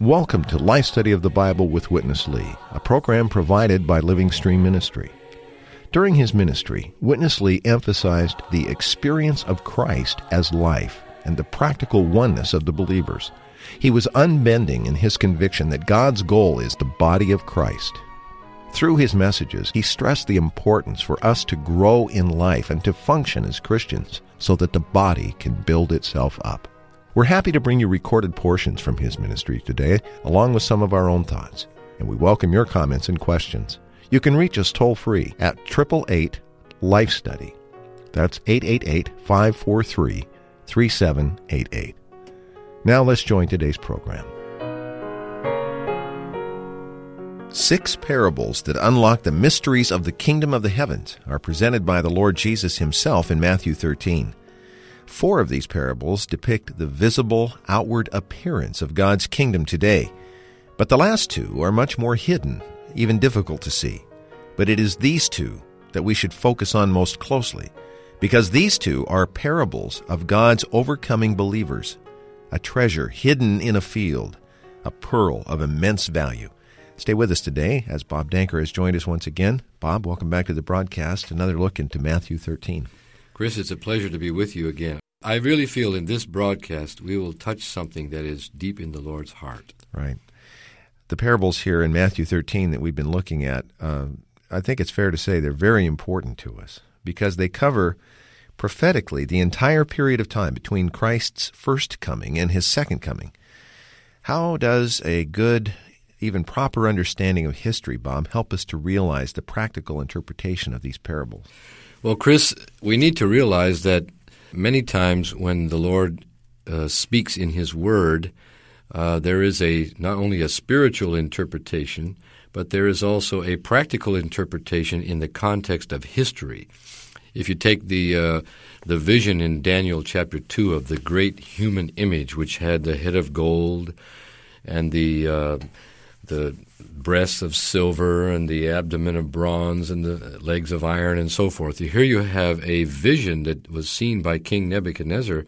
Welcome to Life Study of the Bible with Witness Lee, a program provided by Living Stream Ministry. During his ministry, Witness Lee emphasized the experience of Christ as life and the practical oneness of the believers. He was unbending in his conviction that God's goal is the body of Christ. Through his messages, he stressed the importance for us to grow in life and to function as Christians so that the body can build itself up. We're happy to bring you recorded portions from his ministry today, along with some of our own thoughts, and we welcome your comments and questions. You can reach us toll free at 888 Life Study. That's 888 543 3788. Now let's join today's program. Six parables that unlock the mysteries of the kingdom of the heavens are presented by the Lord Jesus himself in Matthew 13. Four of these parables depict the visible, outward appearance of God's kingdom today, but the last two are much more hidden, even difficult to see. But it is these two that we should focus on most closely, because these two are parables of God's overcoming believers a treasure hidden in a field, a pearl of immense value. Stay with us today as Bob Danker has joined us once again. Bob, welcome back to the broadcast. Another look into Matthew 13. Chris, it's a pleasure to be with you again. I really feel in this broadcast we will touch something that is deep in the Lord's heart. Right. The parables here in Matthew 13 that we've been looking at, uh, I think it's fair to say they're very important to us because they cover prophetically the entire period of time between Christ's first coming and his second coming. How does a good, even proper understanding of history, Bob, help us to realize the practical interpretation of these parables? Well, Chris, we need to realize that many times when the Lord uh, speaks in His Word, uh, there is a not only a spiritual interpretation, but there is also a practical interpretation in the context of history. If you take the uh, the vision in Daniel chapter two of the great human image, which had the head of gold and the uh, the breasts of silver and the abdomen of bronze and the legs of iron and so forth. Here you have a vision that was seen by King Nebuchadnezzar.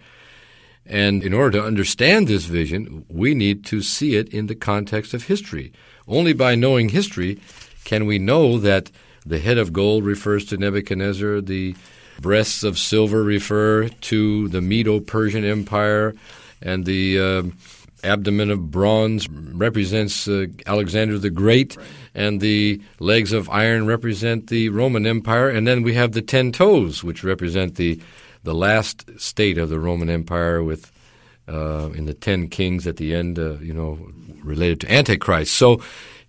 And in order to understand this vision, we need to see it in the context of history. Only by knowing history can we know that the head of gold refers to Nebuchadnezzar. The breasts of silver refer to the Medo Persian Empire. And the uh, abdomen of bronze represents uh, Alexander the Great. Right. And the legs of iron represent the Roman Empire. And then we have the ten toes, which represent the, the last state of the Roman Empire with. Uh, in the ten kings at the end, uh, you know, related to Antichrist. So,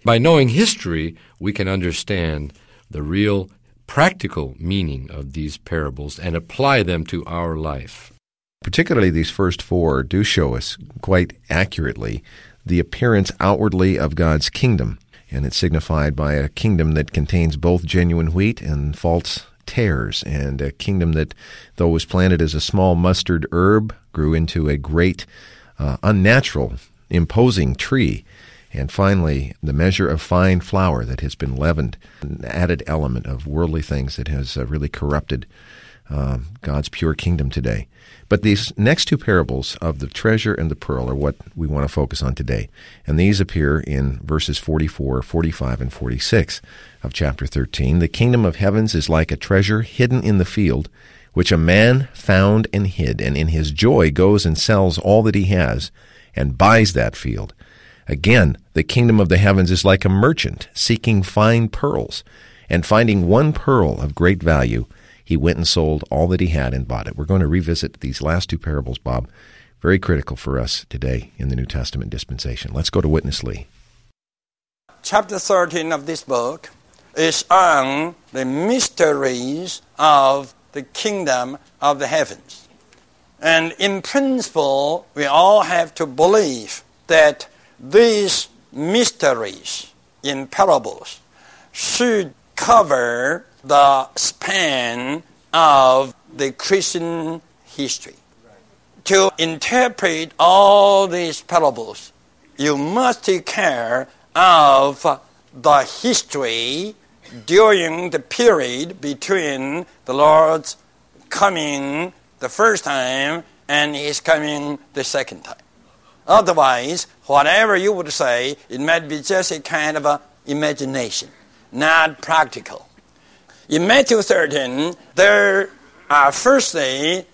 by knowing history, we can understand the real practical meaning of these parables and apply them to our life. Particularly these first four do show us quite accurately the appearance outwardly of God's kingdom, and it's signified by a kingdom that contains both genuine wheat and false tares, and a kingdom that, though was planted as a small mustard herb, grew into a great, uh, unnatural, imposing tree and finally, the measure of fine flour that has been leavened, an added element of worldly things that has uh, really corrupted uh, God's pure kingdom today. But these next two parables of the treasure and the pearl are what we want to focus on today. And these appear in verses 44, 45, and 46 of chapter 13. The kingdom of heavens is like a treasure hidden in the field, which a man found and hid, and in his joy goes and sells all that he has and buys that field. Again, the kingdom of the heavens is like a merchant seeking fine pearls, and finding one pearl of great value, he went and sold all that he had and bought it. We're going to revisit these last two parables, Bob. Very critical for us today in the New Testament dispensation. Let's go to Witness Lee. Chapter 13 of this book is on the mysteries of the kingdom of the heavens. And in principle, we all have to believe that these mysteries in parables should cover the span of the Christian history. To interpret all these parables, you must take care of the history during the period between the Lord's coming the first time and his coming the second time. Otherwise, whatever you would say, it might be just a kind of a imagination, not practical. In Matthew 13, there are firstly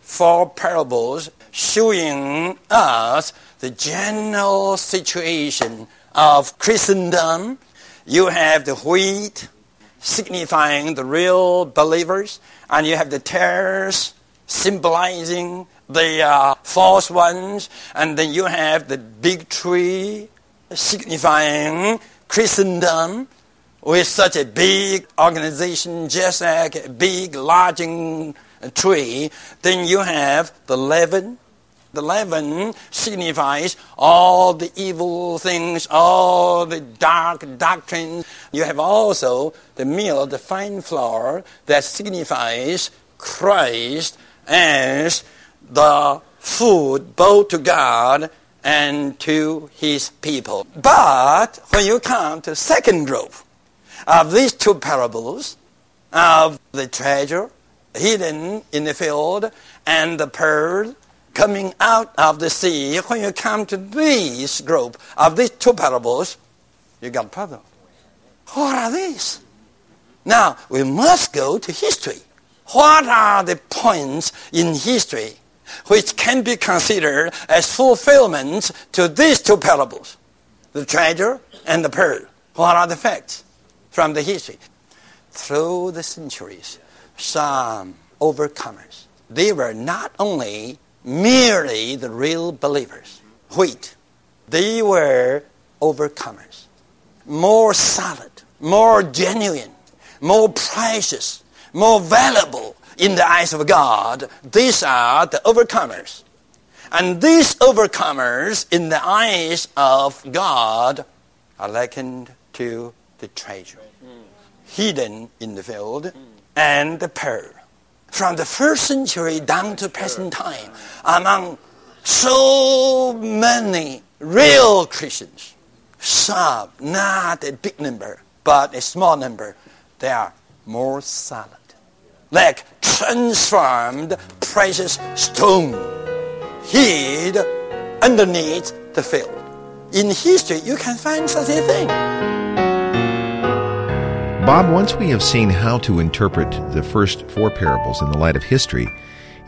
four parables showing us the general situation of Christendom. You have the wheat signifying the real believers, and you have the tares symbolizing the uh, false ones, and then you have the big tree signifying Christendom with such a big organization, just like a big lodging tree. Then you have the leaven. The leaven signifies all the evil things, all the dark doctrines. You have also the meal, the fine flour, that signifies Christ as the food both to God and to his people. But when you come to second group of these two parables of the treasure hidden in the field and the pearl coming out of the sea, when you come to this group of these two parables, you got a problem. What are these? Now, we must go to history. What are the points in history which can be considered as fulfillments to these two parables? The treasure and the pearl. What are the facts from the history? Through the centuries, some overcomers, they were not only merely the real believers, wheat, they were overcomers, more solid, more genuine, more precious, more valuable in the eyes of God. These are the overcomers. And these overcomers in the eyes of God are likened to the treasure hidden in the field and the pearl. From the first century down to present time, among so many real Christians, some, not a big number, but a small number, they are more solid like transformed precious stone hid underneath the field. In history, you can find such a thing. Bob, once we have seen how to interpret the first four parables in the light of history,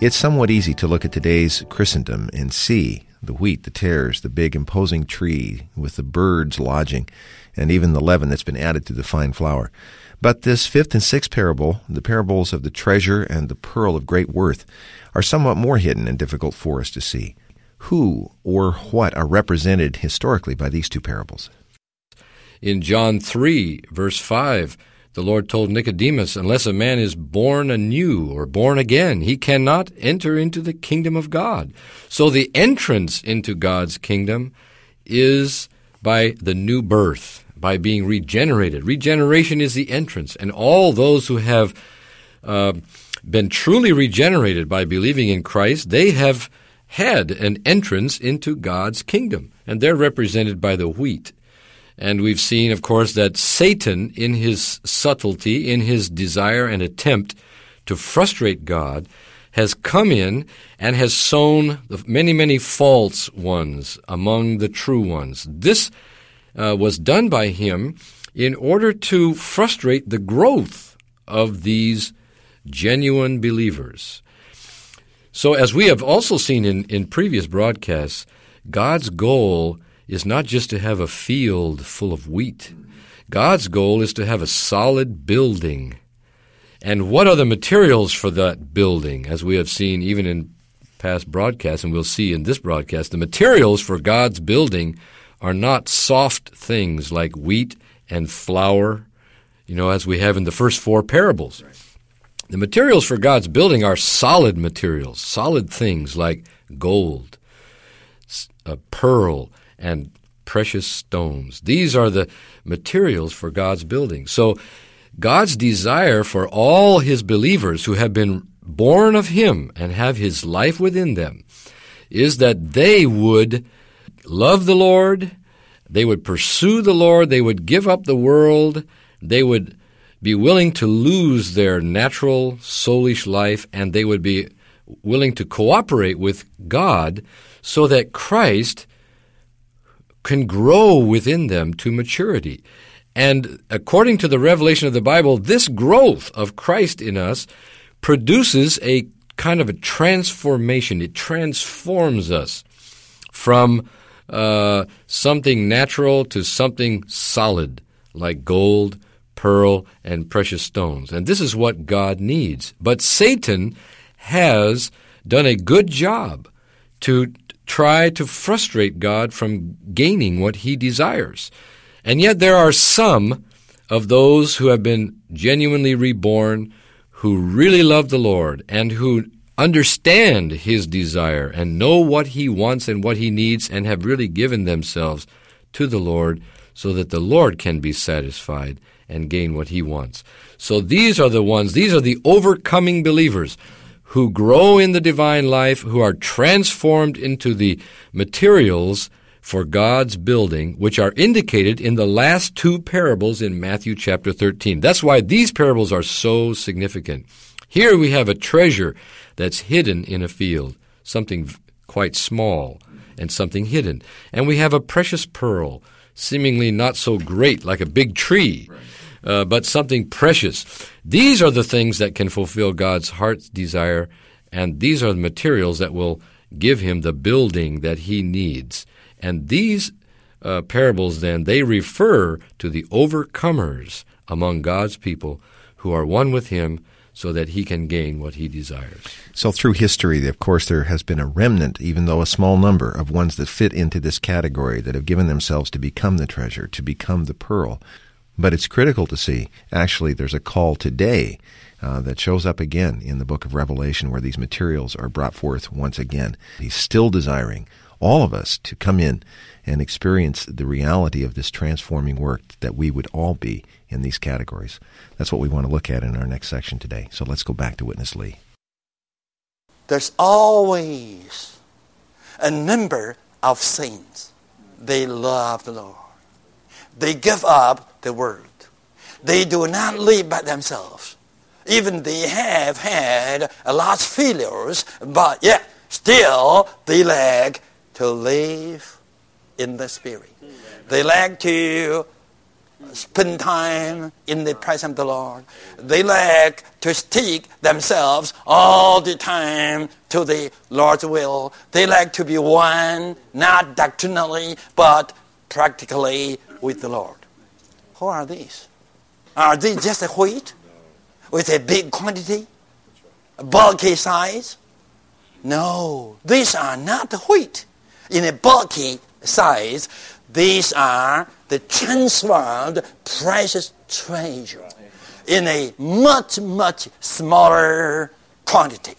it's somewhat easy to look at today's Christendom and see the wheat, the tares, the big imposing tree with the birds lodging, and even the leaven that's been added to the fine flour. But this fifth and sixth parable, the parables of the treasure and the pearl of great worth, are somewhat more hidden and difficult for us to see. Who or what are represented historically by these two parables? In John 3, verse 5, the Lord told Nicodemus, Unless a man is born anew or born again, he cannot enter into the kingdom of God. So the entrance into God's kingdom is by the new birth by being regenerated. Regeneration is the entrance, and all those who have uh, been truly regenerated by believing in Christ, they have had an entrance into God's kingdom, and they're represented by the wheat. And we've seen, of course, that Satan, in his subtlety, in his desire and attempt to frustrate God, has come in and has sown many, many false ones among the true ones. This uh, was done by him in order to frustrate the growth of these genuine believers. So, as we have also seen in, in previous broadcasts, God's goal is not just to have a field full of wheat. God's goal is to have a solid building. And what are the materials for that building? As we have seen even in past broadcasts, and we'll see in this broadcast, the materials for God's building are not soft things like wheat and flour, you know, as we have in the first four parables. The materials for God's building are solid materials, solid things like gold, pearl, and precious stones. These are the materials for God's building. So, God's desire for all his believers who have been born of him and have his life within them is that they would love the Lord, They would pursue the Lord, they would give up the world, they would be willing to lose their natural soulish life, and they would be willing to cooperate with God so that Christ can grow within them to maturity. And according to the revelation of the Bible, this growth of Christ in us produces a kind of a transformation. It transforms us from uh, something natural to something solid, like gold, pearl, and precious stones. And this is what God needs. But Satan has done a good job to try to frustrate God from gaining what he desires. And yet there are some of those who have been genuinely reborn, who really love the Lord, and who understand his desire and know what he wants and what he needs, and have really given themselves to the Lord so that the Lord can be satisfied and gain what he wants. So these are the ones, these are the overcoming believers who grow in the divine life, who are transformed into the materials for God's building, which are indicated in the last two parables in Matthew chapter 13. That's why these parables are so significant. Here we have a treasure that's hidden in a field, something quite small and something hidden. And we have a precious pearl, seemingly not so great like a big tree. Uh, but something precious. These are the things that can fulfill God's heart's desire, and these are the materials that will give him the building that he needs. And these uh, parables, then, they refer to the overcomers among God's people who are one with him so that he can gain what he desires. So, through history, of course, there has been a remnant, even though a small number, of ones that fit into this category that have given themselves to become the treasure, to become the pearl. But it's critical to see, actually, there's a call today uh, that shows up again in the book of Revelation where these materials are brought forth once again. He's still desiring all of us to come in and experience the reality of this transforming work that we would all be in these categories. That's what we want to look at in our next section today. So let's go back to Witness Lee. There's always a number of saints. They love the Lord. They give up the world. They do not live by themselves. Even they have had a lot of failures, but yet still they like to live in the Spirit. They like to spend time in the presence of the Lord. They like to stick themselves all the time to the Lord's will. They like to be one, not doctrinally, but practically with the Lord. Who are these? Are they just a wheat with a big quantity, bulky size? No, these are not wheat in a bulky size. These are the transformed precious treasure in a much, much smaller quantity,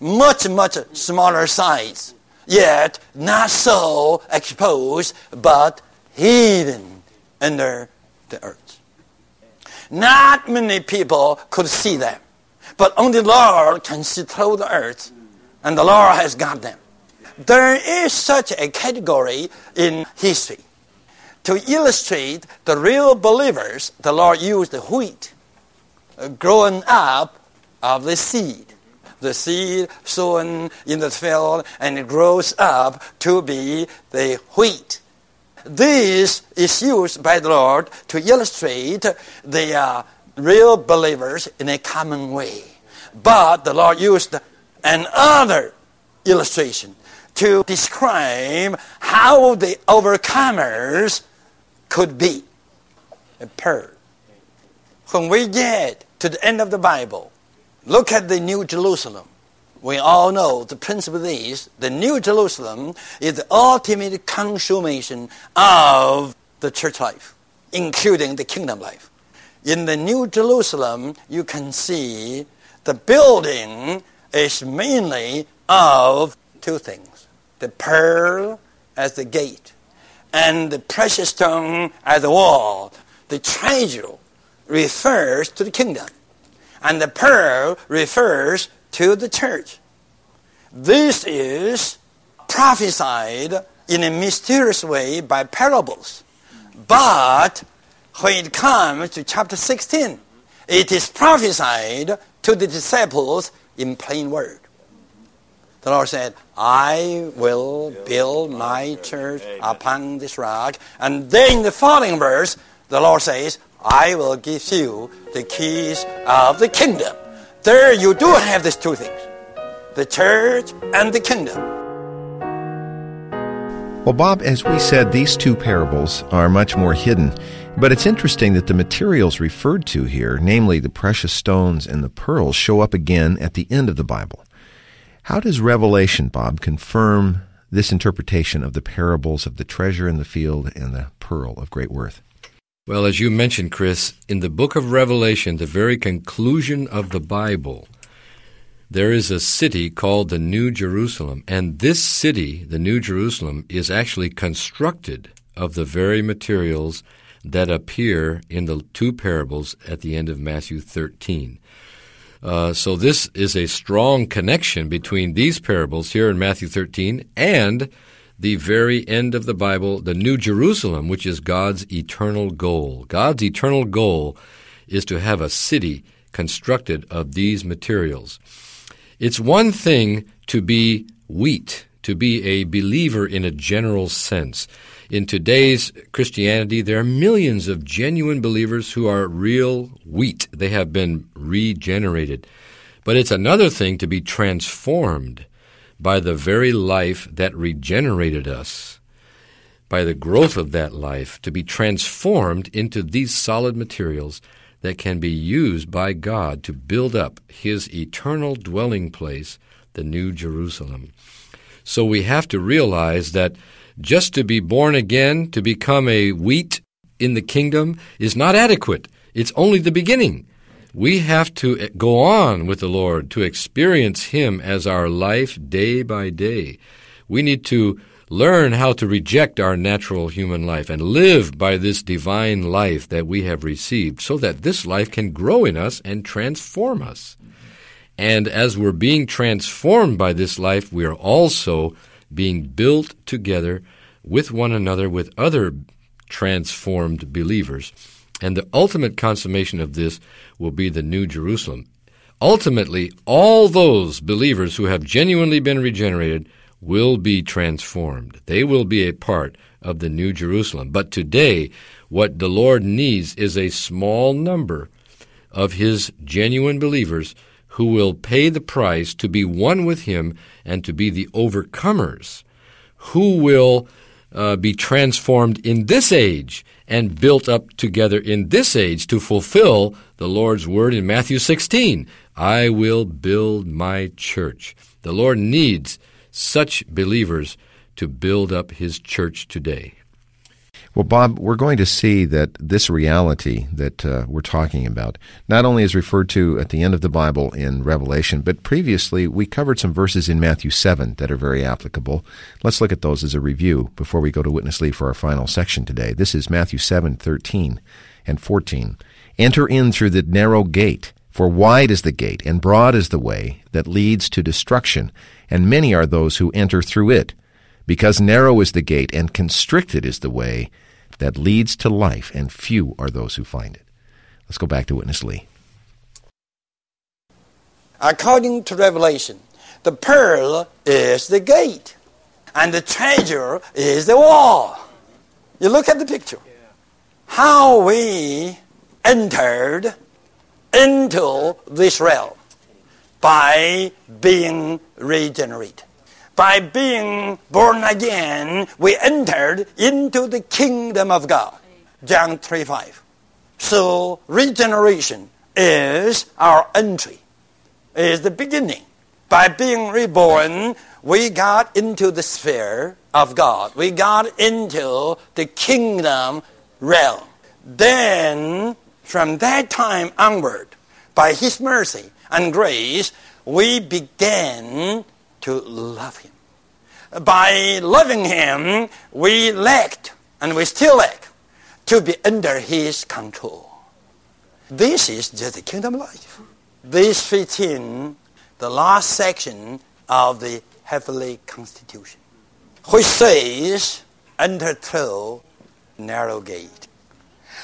much, much smaller size, yet not so exposed, but hidden under the earth. Not many people could see them, but only the Lord can see through the earth, and the Lord has got them. There is such a category in history. To illustrate the real believers, the Lord used the wheat uh, growing up of the seed. The seed sown in the field and it grows up to be the wheat. This is used by the Lord to illustrate the uh, real believers in a common way. But the Lord used another illustration to describe how the overcomers could be. A pearl. When we get to the end of the Bible, look at the New Jerusalem we all know the principle is the New Jerusalem is the ultimate consummation of the church life, including the kingdom life. In the New Jerusalem, you can see the building is mainly of two things the pearl as the gate and the precious stone as the wall. The treasure refers to the kingdom, and the pearl refers to the church. This is prophesied in a mysterious way by parables. But when it comes to chapter 16, it is prophesied to the disciples in plain word. The Lord said, I will build my church upon this rock. And then in the following verse, the Lord says, I will give you the keys of the kingdom. There you do have these two things the church and the kingdom. Well, Bob, as we said, these two parables are much more hidden. But it's interesting that the materials referred to here, namely the precious stones and the pearls, show up again at the end of the Bible. How does Revelation, Bob, confirm this interpretation of the parables of the treasure in the field and the pearl of great worth? Well, as you mentioned, Chris, in the book of Revelation, the very conclusion of the Bible, there is a city called the New Jerusalem. And this city, the New Jerusalem, is actually constructed of the very materials that appear in the two parables at the end of Matthew 13. Uh, so this is a strong connection between these parables here in Matthew 13 and the very end of the Bible, the New Jerusalem, which is God's eternal goal. God's eternal goal is to have a city constructed of these materials. It's one thing to be wheat, to be a believer in a general sense. In today's Christianity, there are millions of genuine believers who are real wheat. They have been regenerated. But it's another thing to be transformed by the very life that regenerated us, by the growth of that life, to be transformed into these solid materials that can be used by God to build up His eternal dwelling place, the New Jerusalem. So we have to realize that just to be born again, to become a wheat in the kingdom, is not adequate. It's only the beginning. We have to go on with the Lord to experience Him as our life day by day. We need to learn how to reject our natural human life and live by this divine life that we have received so that this life can grow in us and transform us. And as we're being transformed by this life, we are also being built together with one another with other transformed believers. And the ultimate consummation of this will be the New Jerusalem. Ultimately, all those believers who have genuinely been regenerated will be transformed. They will be a part of the New Jerusalem. But today, what the Lord needs is a small number of His genuine believers who will pay the price to be one with him and to be the overcomers, who will uh, be transformed in this age and built up together in this age to fulfill the Lord's word in Matthew 16 I will build my church. The Lord needs such believers to build up his church today. Well, Bob, we're going to see that this reality that uh, we're talking about not only is referred to at the end of the Bible in Revelation, but previously we covered some verses in Matthew 7 that are very applicable. Let's look at those as a review before we go to Witness Lee for our final section today. This is Matthew 7 13 and 14. Enter in through the narrow gate, for wide is the gate, and broad is the way that leads to destruction, and many are those who enter through it. Because narrow is the gate, and constricted is the way that leads to life, and few are those who find it. Let's go back to Witness Lee. According to Revelation, the pearl is the gate, and the treasure is the wall. You look at the picture. How we entered into this realm by being regenerated. By being born again, we entered into the kingdom of God. John 3 5. So, regeneration is our entry, is the beginning. By being reborn, we got into the sphere of God. We got into the kingdom realm. Then, from that time onward, by His mercy and grace, we began to love Him. By loving Him, we lacked, and we still lack, to be under His control. This is just the kingdom life. This fits in the last section of the heavenly constitution, which says, enter through narrow gate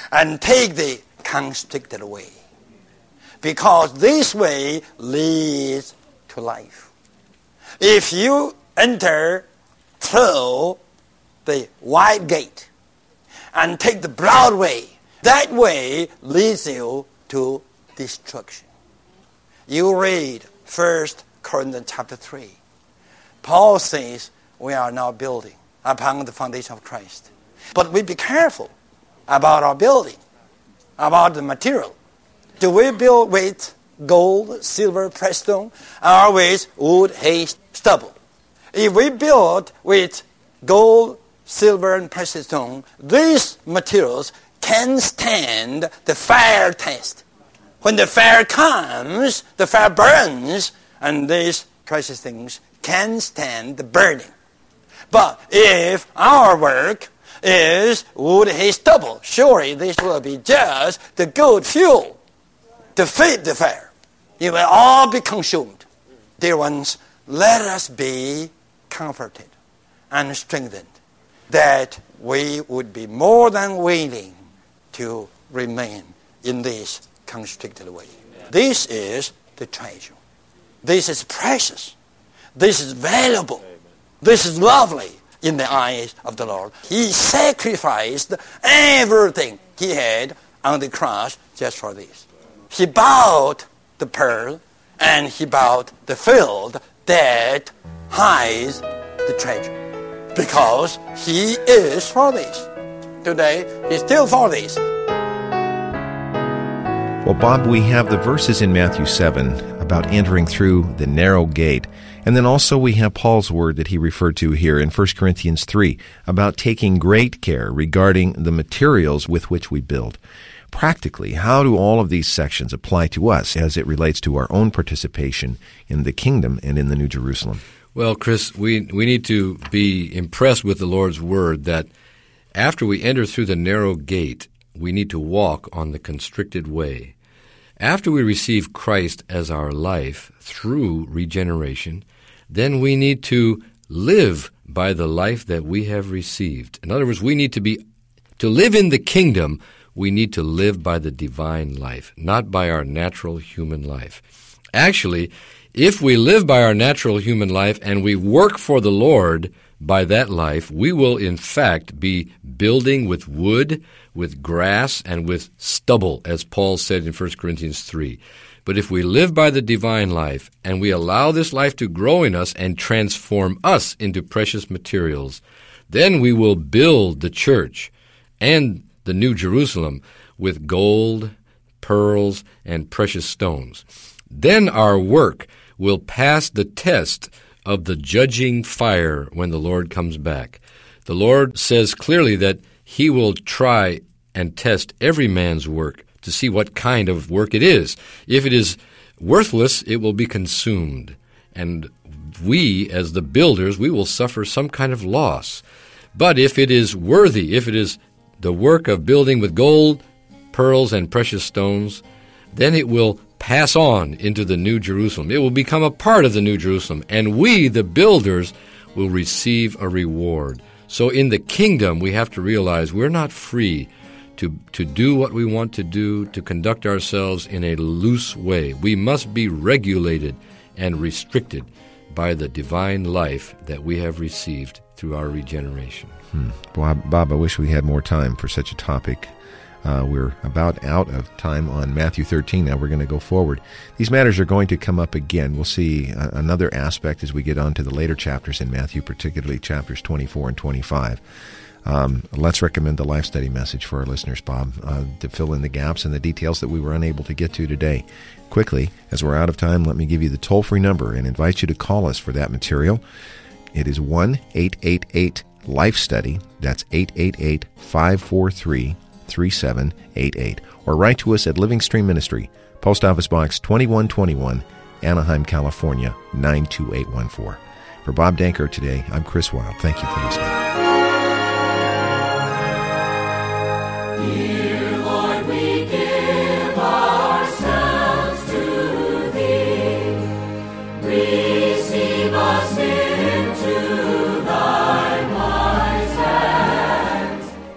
and take the constricted way. Because this way leads to life. If you enter through the wide gate and take the broad way, that way leads you to destruction. You read 1 Corinthians chapter 3. Paul says we are now building upon the foundation of Christ. But we be careful about our building, about the material. Do we build with gold, silver, pressed stone, or with wood, hay, stubble? If we build with gold, silver, and precious stone, these materials can stand the fire test. When the fire comes, the fire burns, and these precious things can stand the burning. But if our work is wood, hay, stubble, surely this will be just the good fuel to feed the fire. It will all be consumed. Dear ones, let us be comforted and strengthened that we would be more than willing to remain in this constricted way. This is the treasure. This is precious. This is valuable. This is lovely in the eyes of the Lord. He sacrificed everything he had on the cross just for this. He bought the pearl and he bought the field that hides the treasure. Because he is for this. Today, he's still for this. Well, Bob, we have the verses in Matthew 7 about entering through the narrow gate. And then also we have Paul's word that he referred to here in 1 Corinthians 3 about taking great care regarding the materials with which we build. Practically, how do all of these sections apply to us as it relates to our own participation in the kingdom and in the New Jerusalem? Well, Chris, we, we need to be impressed with the Lord's word that after we enter through the narrow gate, we need to walk on the constricted way. After we receive Christ as our life through regeneration, then we need to live by the life that we have received. In other words, we need to be to live in the kingdom, we need to live by the divine life, not by our natural human life. Actually, if we live by our natural human life and we work for the Lord by that life, we will in fact be building with wood, with grass, and with stubble, as Paul said in 1 Corinthians 3. But if we live by the divine life and we allow this life to grow in us and transform us into precious materials, then we will build the church and the New Jerusalem with gold, pearls, and precious stones. Then our work will pass the test of the judging fire when the Lord comes back. The Lord says clearly that He will try and test every man's work to see what kind of work it is. If it is worthless, it will be consumed. And we, as the builders, we will suffer some kind of loss. But if it is worthy, if it is the work of building with gold, pearls, and precious stones, then it will pass on into the New Jerusalem. It will become a part of the New Jerusalem, and we, the builders, will receive a reward. So in the kingdom, we have to realize we're not free to, to do what we want to do, to conduct ourselves in a loose way. We must be regulated and restricted by the divine life that we have received through our regeneration. Hmm. Bob, Bob, I wish we had more time for such a topic. Uh, we're about out of time on Matthew 13. Now we're going to go forward. These matters are going to come up again. We'll see uh, another aspect as we get on to the later chapters in Matthew, particularly chapters 24 and 25. Um, let's recommend the life study message for our listeners, Bob, uh, to fill in the gaps and the details that we were unable to get to today. Quickly, as we're out of time, let me give you the toll free number and invite you to call us for that material. It is 1 888 Life Study. That's 888 543 3788. Or write to us at Living Stream Ministry, Post Office Box 2121, Anaheim, California 92814. For Bob Danker today, I'm Chris Wild. Thank you for listening. Dear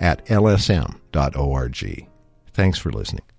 at lsm.org. Thanks for listening.